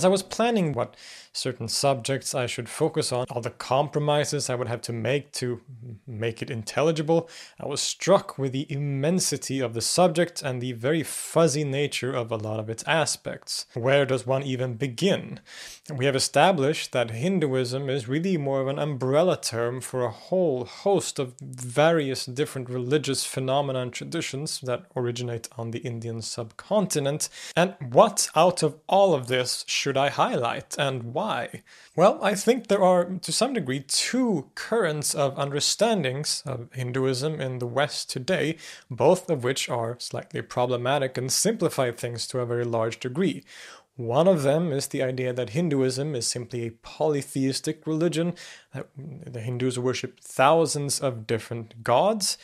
As I was planning what certain subjects I should focus on, all the compromises I would have to make to make it intelligible, I was struck with the immensity of the subject and the very fuzzy nature of a lot of its aspects. Where does one even begin? We have established that Hinduism is really more of an umbrella term for a whole host of various different religious phenomena and traditions that originate on the Indian subcontinent. And what out of all of this should I highlight and why? Well, I think there are, to some degree, two currents of understandings of Hinduism in the West today, both of which are slightly problematic and simplify things to a very large degree. One of them is the idea that Hinduism is simply a polytheistic religion, that the Hindus worship thousands of different gods.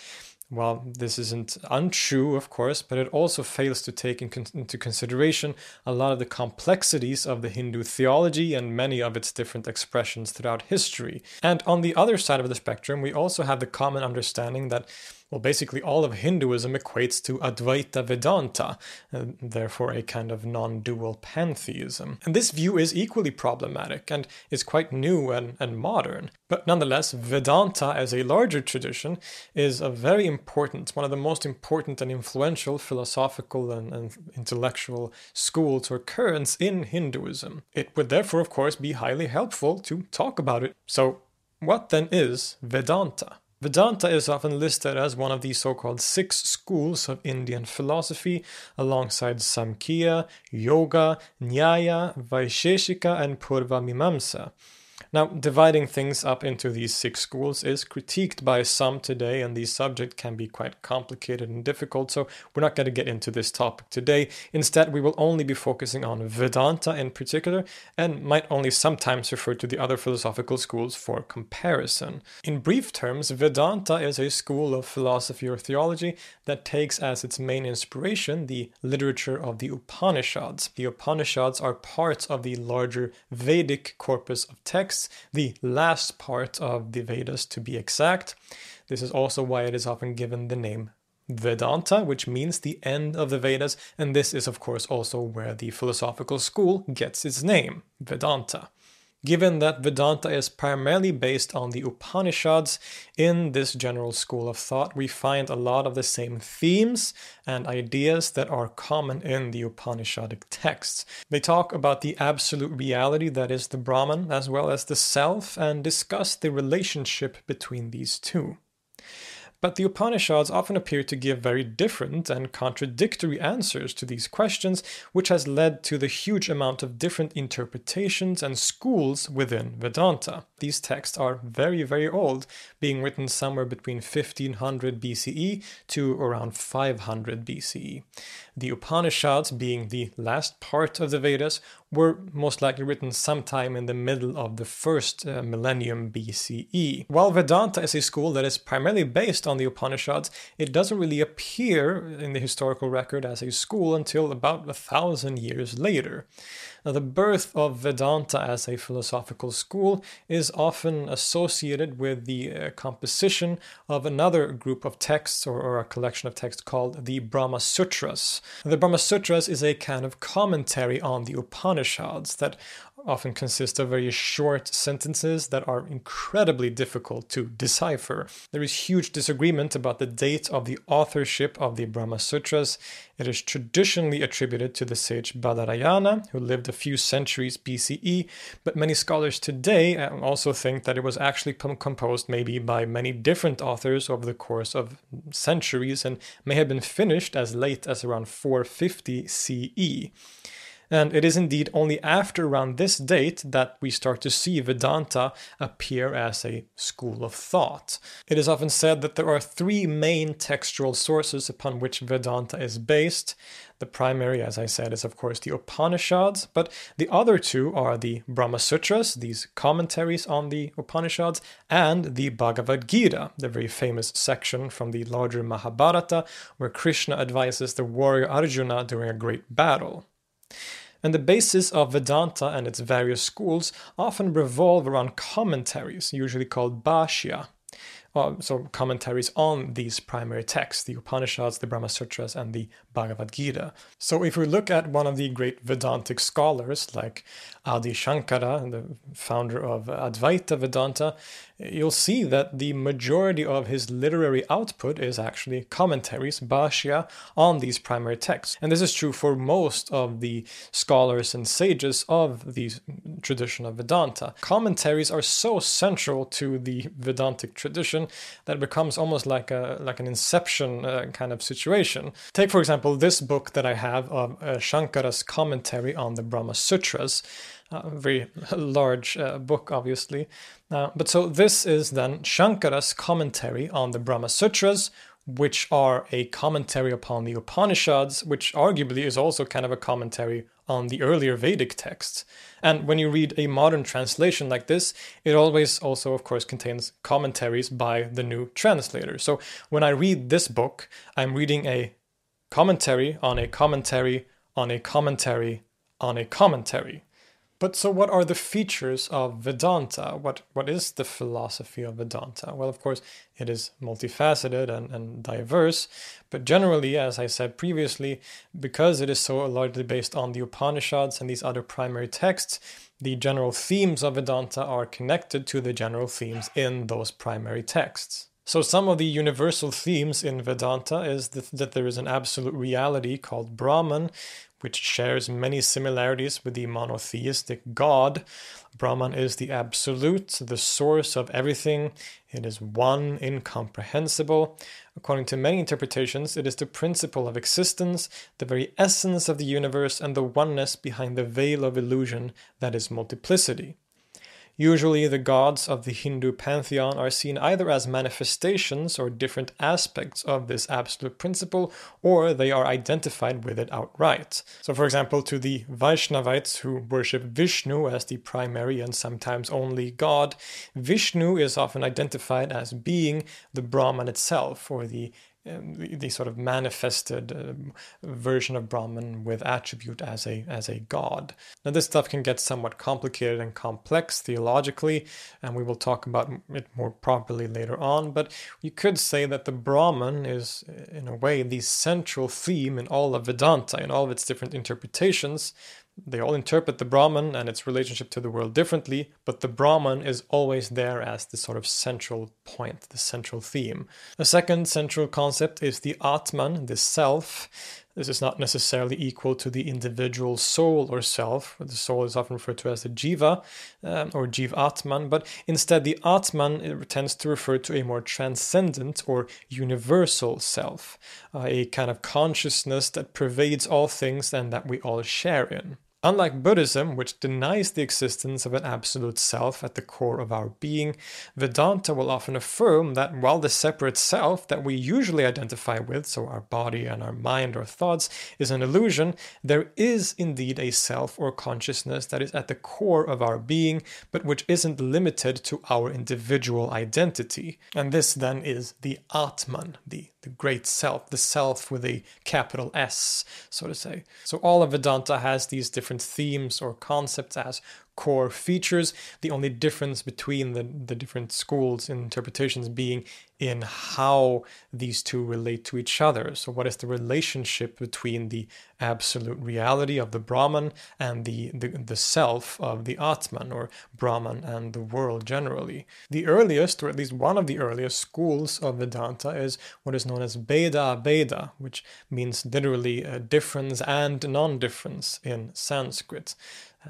Well, this isn't untrue, of course, but it also fails to take in con- into consideration a lot of the complexities of the Hindu theology and many of its different expressions throughout history. And on the other side of the spectrum, we also have the common understanding that well, basically, all of Hinduism equates to Advaita Vedanta, uh, therefore a kind of non dual pantheism. And this view is equally problematic and is quite new and, and modern. But nonetheless, Vedanta as a larger tradition is a very important, one of the most important and influential philosophical and, and intellectual schools or currents in Hinduism. It would therefore, of course, be highly helpful to talk about it. So, what then is Vedanta? Vedanta is often listed as one of the so called six schools of Indian philosophy, alongside Samkhya, Yoga, Nyaya, Vaisheshika, and Purva Mimamsa. Now, dividing things up into these six schools is critiqued by some today, and the subject can be quite complicated and difficult, so we're not going to get into this topic today. Instead, we will only be focusing on Vedanta in particular, and might only sometimes refer to the other philosophical schools for comparison. In brief terms, Vedanta is a school of philosophy or theology that takes as its main inspiration the literature of the Upanishads. The Upanishads are part of the larger Vedic corpus of texts the last part of the Vedas to be exact. This is also why it is often given the name Vedanta, which means the end of the Vedas, and this is, of course, also where the philosophical school gets its name, Vedanta. Given that Vedanta is primarily based on the Upanishads, in this general school of thought, we find a lot of the same themes and ideas that are common in the Upanishadic texts. They talk about the absolute reality that is the Brahman, as well as the self, and discuss the relationship between these two. But the Upanishads often appear to give very different and contradictory answers to these questions, which has led to the huge amount of different interpretations and schools within Vedanta. These texts are very, very old, being written somewhere between 1500 BCE to around 500 BCE. The Upanishads, being the last part of the Vedas, were most likely written sometime in the middle of the first uh, millennium BCE. While Vedanta is a school that is primarily based on the Upanishads, it doesn't really appear in the historical record as a school until about a thousand years later. Now, the birth of Vedanta as a philosophical school is often associated with the uh, composition of another group of texts or, or, a collection of texts called the Brahma Sutras. The Brahma Sutras is a kind of commentary on the Upanishads that often consist of very short sentences that are incredibly difficult to decipher. There is huge disagreement about the date of the authorship of the Brahma Sutras. It is traditionally attributed to the sage Badarayana, who lived a few centuries BCE, but many scholars today uh, also think that it was actually composed maybe by many different authors over the course of centuries and may have been finished as late as around 450 CE. And it is indeed only after around this date that we start to see Vedanta appear as a school of thought. It is often said that there are three main textual sources upon which Vedanta is based. The primary, as I said, is of course the Upanishads, but the other two are the Brahma Sutras, these commentaries on the Upanishads, and the Bhagavad Gita, the very famous section from the larger Mahabharata, where Krishna advises the warrior Arjuna during a great battle. And the basis of Vedanta and its various schools often revolve around commentaries, usually called bhashya. Uh, so commentaries on these primary texts, the Upanishads, the Brahma Sutras, and the Bhagavad Gita. So if we look at one of the great Vedantic scholars like Adi Shankara, the founder of Advaita Vedanta, you'll see that the majority of his literary output is actually commentaries, bhashya, on these primary texts. And this is true for most of the scholars and sages of the tradition of Vedanta. Commentaries are so central to the Vedantic tradition that becomes almost like a like an inception uh, kind of situation. Take for example this book that I have of uh, Shankara's commentary on the Brahma Sutras a very large uh, book, obviously. Uh, but so this is then Shankara's commentary on the Brahma Sutras, which are a commentary upon the Upanishads, which arguably is also kind of a commentary on the earlier Vedic texts. And when you read a modern translation like this, it always also, of course, contains commentaries by the new translator. So when I read this book, I'm reading a commentary on a commentary on a commentary on a commentary. But so, what are the features of Vedanta? What what is the philosophy of Vedanta? Well, of course, it is multifaceted and, and diverse, but generally, as I said previously, because it is so largely based on the Upanishads and these other primary texts, the general themes of Vedanta are connected to the general themes in those primary texts. So, some of the universal themes in Vedanta is that, that there is an absolute reality called Brahman, which shares many similarities with the monotheistic God. Brahman is the absolute, the source of everything. It is one, incomprehensible. According to many interpretations, it is the principle of existence, the very essence of the universe, and the oneness behind the veil of illusion that is multiplicity. Usually, the gods of the Hindu pantheon are seen either as manifestations or different aspects of this absolute principle, or they are identified with it outright. So, for example, to the Vaishnavites who worship Vishnu as the primary and sometimes only god, Vishnu is often identified as being the Brahman itself, or the um, the, the, sort of manifested uh, version of Brahman with attribute as a as a god. Now this stuff can get somewhat complicated and complex theologically, and we will talk about it more properly later on. But you could say that the Brahman is, in a way, the central theme in all of Vedanta, in all of its different interpretations, they all interpret the Brahman and its relationship to the world differently, but the Brahman is always there as the sort of central point, the central theme. A second central concept is the Atman, the self. This is not necessarily equal to the individual soul or self. The soul is often referred to as the jiva um, or jiv atman, but instead the atman tends to refer to a more transcendent or universal self, uh, a kind of consciousness that pervades all things and that we all share in. Unlike Buddhism, which denies the existence of an absolute self at the core of our being, Vedanta will often affirm that while the separate self that we usually identify with, so our body and our mind or thoughts, is an illusion, there is indeed a self or consciousness that is at the core of our being, but which isn't limited to our individual identity. And this then is the Atman, the the great self, the self with a capital S, so to say. So all of Vedanta has these different themes or concepts as core features. The only difference between the, the different schools and interpretations being in how these two relate to each other. So, what is the relationship between the absolute reality of the Brahman and the, the, the self of the Atman or Brahman and the world generally? The earliest, or at least one of the earliest schools of Vedanta is what is known as Bheda Abheda, which means literally difference and non difference in Sanskrit.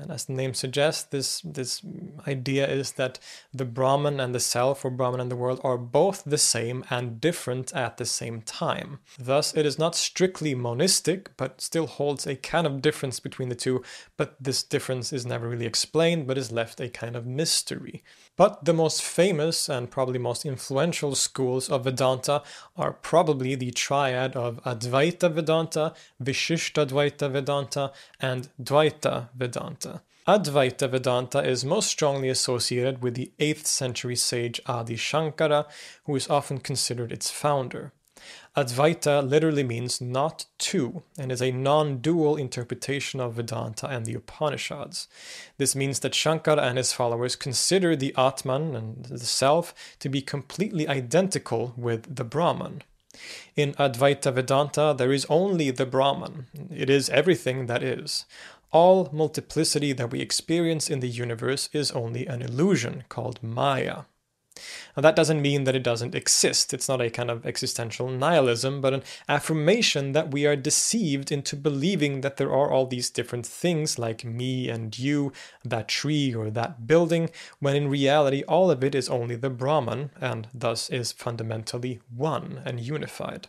And as the name suggests, this, this idea is that the Brahman and the self, or Brahman and the world, are both the same and different at the same time. Thus, it is not strictly monistic, but still holds a kind of difference between the two, but this difference is never really explained, but is left a kind of mystery. But the most famous and probably most influential schools of Vedanta are probably the triad of Advaita Vedanta, Vishishtadvaita Vedanta, and Dvaita Vedanta. Advaita Vedanta is most strongly associated with the 8th century sage Adi Shankara, who is often considered its founder. Advaita literally means not two and is a non dual interpretation of Vedanta and the Upanishads. This means that Shankara and his followers consider the Atman and the Self to be completely identical with the Brahman. In Advaita Vedanta, there is only the Brahman. It is everything that is. All multiplicity that we experience in the universe is only an illusion called Maya. Now, that doesn't mean that it doesn't exist. It's not a kind of existential nihilism, but an affirmation that we are deceived into believing that there are all these different things like me and you, that tree or that building, when in reality all of it is only the Brahman and thus is fundamentally one and unified.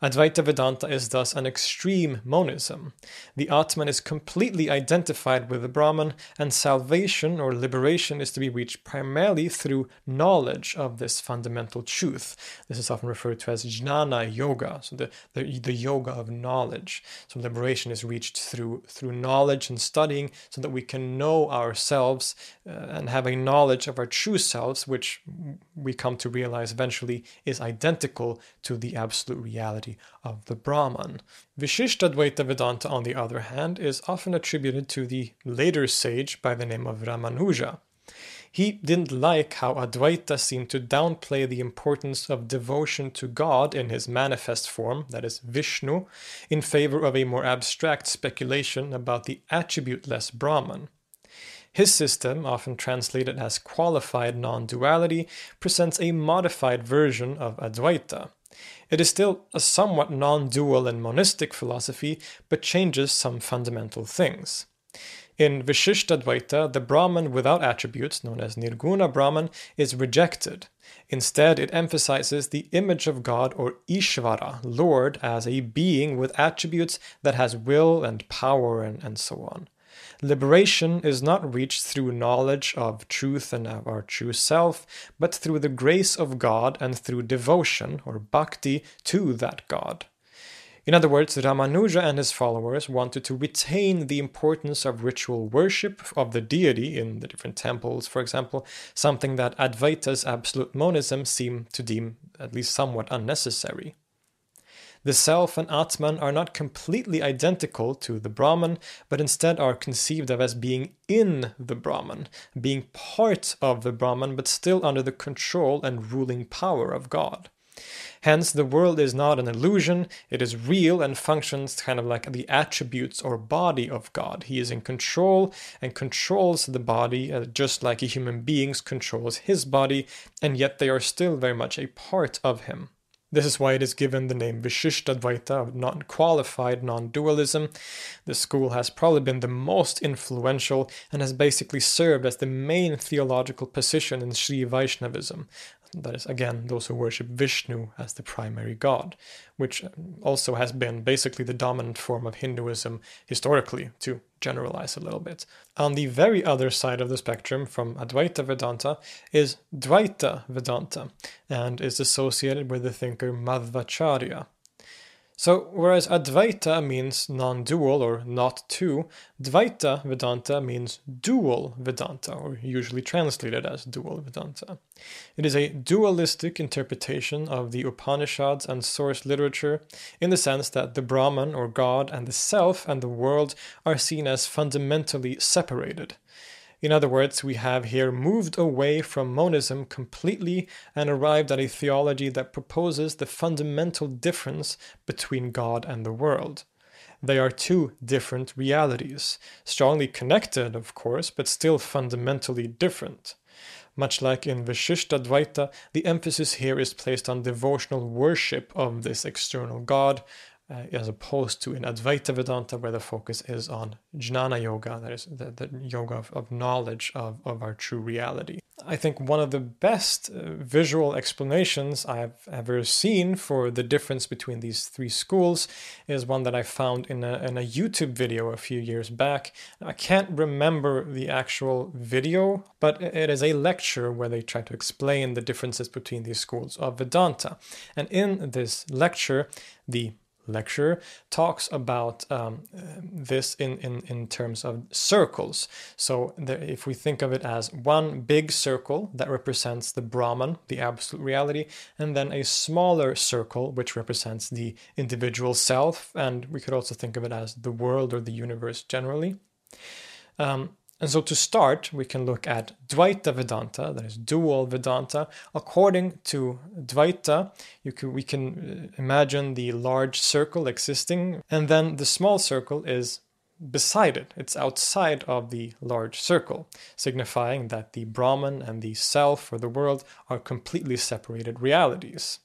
Advaita Vedanta is thus an extreme monism. The Atman is completely identified with the Brahman, and salvation or liberation is to be reached primarily through knowledge of this fundamental truth. This is often referred to as jnana yoga, so the, the, the yoga of knowledge. So liberation is reached through, through knowledge and studying so that we can know ourselves uh, and have a knowledge of our true selves, which we come to realize eventually is identical to the absolute reality of the Brahman. Vishishtadvaita Vedanta, on the other hand, is often attributed to the later sage by the name of Ramanuja. He didn't like how Advaita seemed to downplay the importance of devotion to God in his manifest form, that is, Vishnu, in favor of a more abstract speculation about the attributeless Brahman. His system, often translated as qualified non duality, presents a modified version of Advaita. It is still a somewhat non dual and monistic philosophy, but changes some fundamental things. In Vishishtadvaita, the Brahman without attributes, known as Nirguna Brahman, is rejected. Instead, it emphasizes the image of God or Ishvara, Lord, as a being with attributes that has will and power and, and so on. Liberation is not reached through knowledge of truth and of our true self, but through the grace of God and through devotion or bhakti to that God. In other words, Ramanuja and his followers wanted to retain the importance of ritual worship of the deity in the different temples, for example, something that Advaita's absolute monism seemed to deem at least somewhat unnecessary. The Self and Atman are not completely identical to the Brahman, but instead are conceived of as being in the Brahman, being part of the Brahman, but still under the control and ruling power of God. Hence, the world is not an illusion, it is real and functions kind of like the attributes or body of God. He is in control and controls the body uh, just like a human being controls his body, and yet they are still very much a part of him. This is why it is given the name Vishishtadvaita, non qualified non dualism. The school has probably been the most influential and has basically served as the main theological position in Sri Vaishnavism, that is, again, those who worship Vishnu as the primary god, which um, also has been basically the dominant form of Hinduism historically, to generalize a little bit. On the very other side of the spectrum from Advaita Vedanta is Dvaita Vedanta, and is associated with the thinker Madhvacharya. So, whereas Advaita means non dual or not two, Dvaita Vedanta means dual Vedanta, or usually translated as dual Vedanta. It is a dualistic interpretation of the Upanishads and source literature in the sense that the Brahman or God and the self and the world are seen as fundamentally separated. In other words, we have here moved away from monism completely and arrived at a theology that proposes the fundamental difference between God and the world. They are two different realities, strongly connected, of course, but still fundamentally different. Much like in Vishishtadvaita, the emphasis here is placed on devotional worship of this external God, uh, as opposed to in Advaita Vedanta, where the focus is on jnana yoga, that is the, the yoga of, of knowledge of, of our true reality. I think one of the best uh, visual explanations I've ever seen for the difference between these three schools is one that I found in a, in a YouTube video a few years back. I can't remember the actual video, but it is a lecture where they try to explain the differences between these schools of Vedanta. And in this lecture, the lecture talks about um, this in, in, in terms of circles. So, the, if we think of it as one big circle that represents the Brahman, the absolute reality, and then a smaller circle which represents the individual self, and we could also think of it as the world or the universe generally. Um, and so to start, we can look at Dvaita Vedanta, that is dual Vedanta. According to Dvaita, can, we can uh, imagine the large circle existing, and then the small circle is beside it. It's outside of the large circle, signifying that the Brahman and the self or the world are completely separated realities.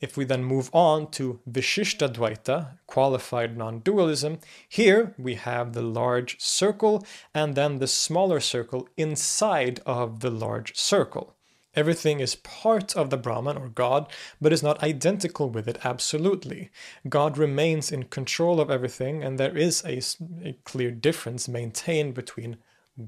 If we then move on to Vishishtadvaita, qualified non dualism, here we have the large circle and then the smaller circle inside of the large circle. Everything is part of the Brahman or God, but is not identical with it absolutely. God remains in control of everything, and there is a, a clear difference maintained between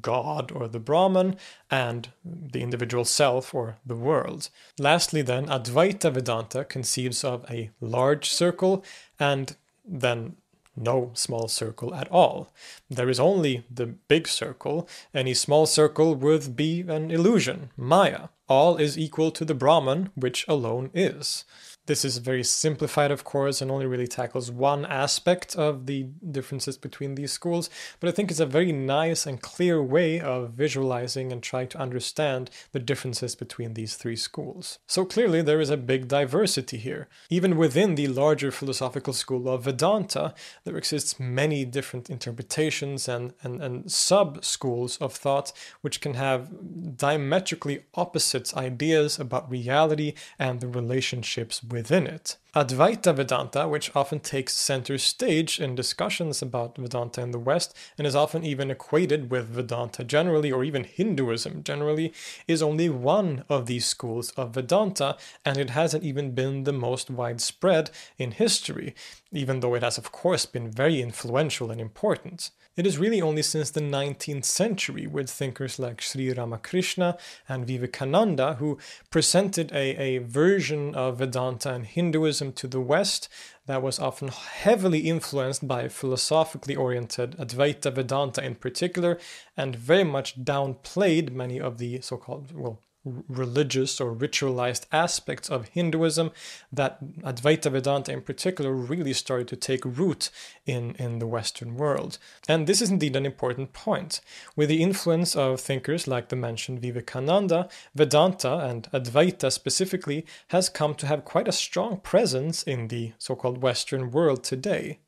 God or the Brahman and the individual self or the world. Lastly, then, Advaita Vedanta conceives of a large circle and then no small circle at all. There is only the big circle. Any small circle would be an illusion, Maya. All is equal to the Brahman, which alone is. This is very simplified, of course, and only really tackles one aspect of the differences between these schools, but I think it's a very nice and clear way of visualizing and trying to understand the differences between these three schools. So clearly, there is a big diversity here. Even within the larger philosophical school of Vedanta, there exists many different interpretations and, and, and sub schools of thought which can have diametrically opposite ideas about reality and the relationships within it. Advaita Vedanta, which often takes center stage in discussions about Vedanta in the West and is often even equated with Vedanta generally or even Hinduism generally, is only one of these schools of Vedanta, and it hasn't even been the most widespread in history, even though it has, of course, been very influential and important. It is really only since the 19th century, with thinkers like Sri Ramakrishna and Vivekananda, who presented a, a version of Vedanta and Hinduism to the West that was often heavily influenced by philosophically oriented Advaita Vedanta in particular, and very much downplayed many of the so called, well, religious or ritualized aspects of Hinduism that Advaita Vedanta in particular really started to take root in, in the Western world. And this is indeed an important point. With the influence of thinkers like the mentioned Vivekananda, Vedanta and Advaita specifically has come to have quite a strong presence in the so called Western world today.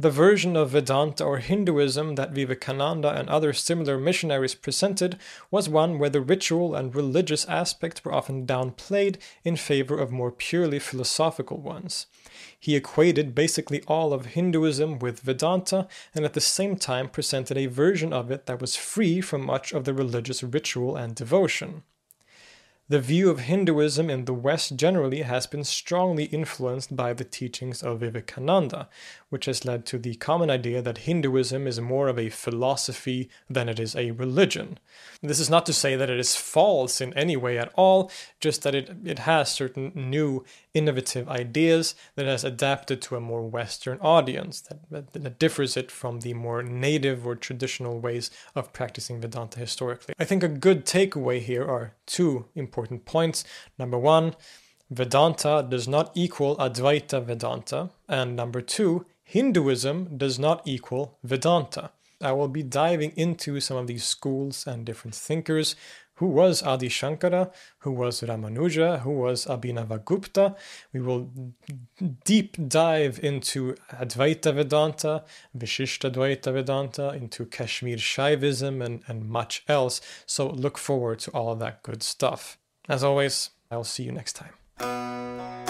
The version of Vedanta or Hinduism that Vivekananda and other similar missionaries presented was one where the ritual and religious aspects were often downplayed in favor of more purely philosophical ones. He equated basically all of Hinduism with Vedanta and at the same time presented a version of it that was free from much of the religious ritual and devotion. The view of Hinduism in the West generally has been strongly influenced by the teachings of Vivekananda, which has led to the common idea that Hinduism is more of a philosophy than it is a religion. This is not to say that it is false in any way at all, just that it, it has certain new, innovative ideas that has adapted to a more Western audience, that, that differs it from the more native or traditional ways of practicing Vedanta historically. I think a good takeaway here are two important points. Number one, Vedanta does not equal Advaita Vedanta. And number two, Hinduism does not equal Vedanta. I will be diving into some of these schools and different thinkers. Who was Adi Shankara? Who was Ramanuja? Who was Abhinavagupta? We will deep dive into Advaita Vedanta, Vishishtadvaita Vedanta, into Kashmir Shaivism, and, and much else. So look forward to all that good stuff. As always, I'll see you next time.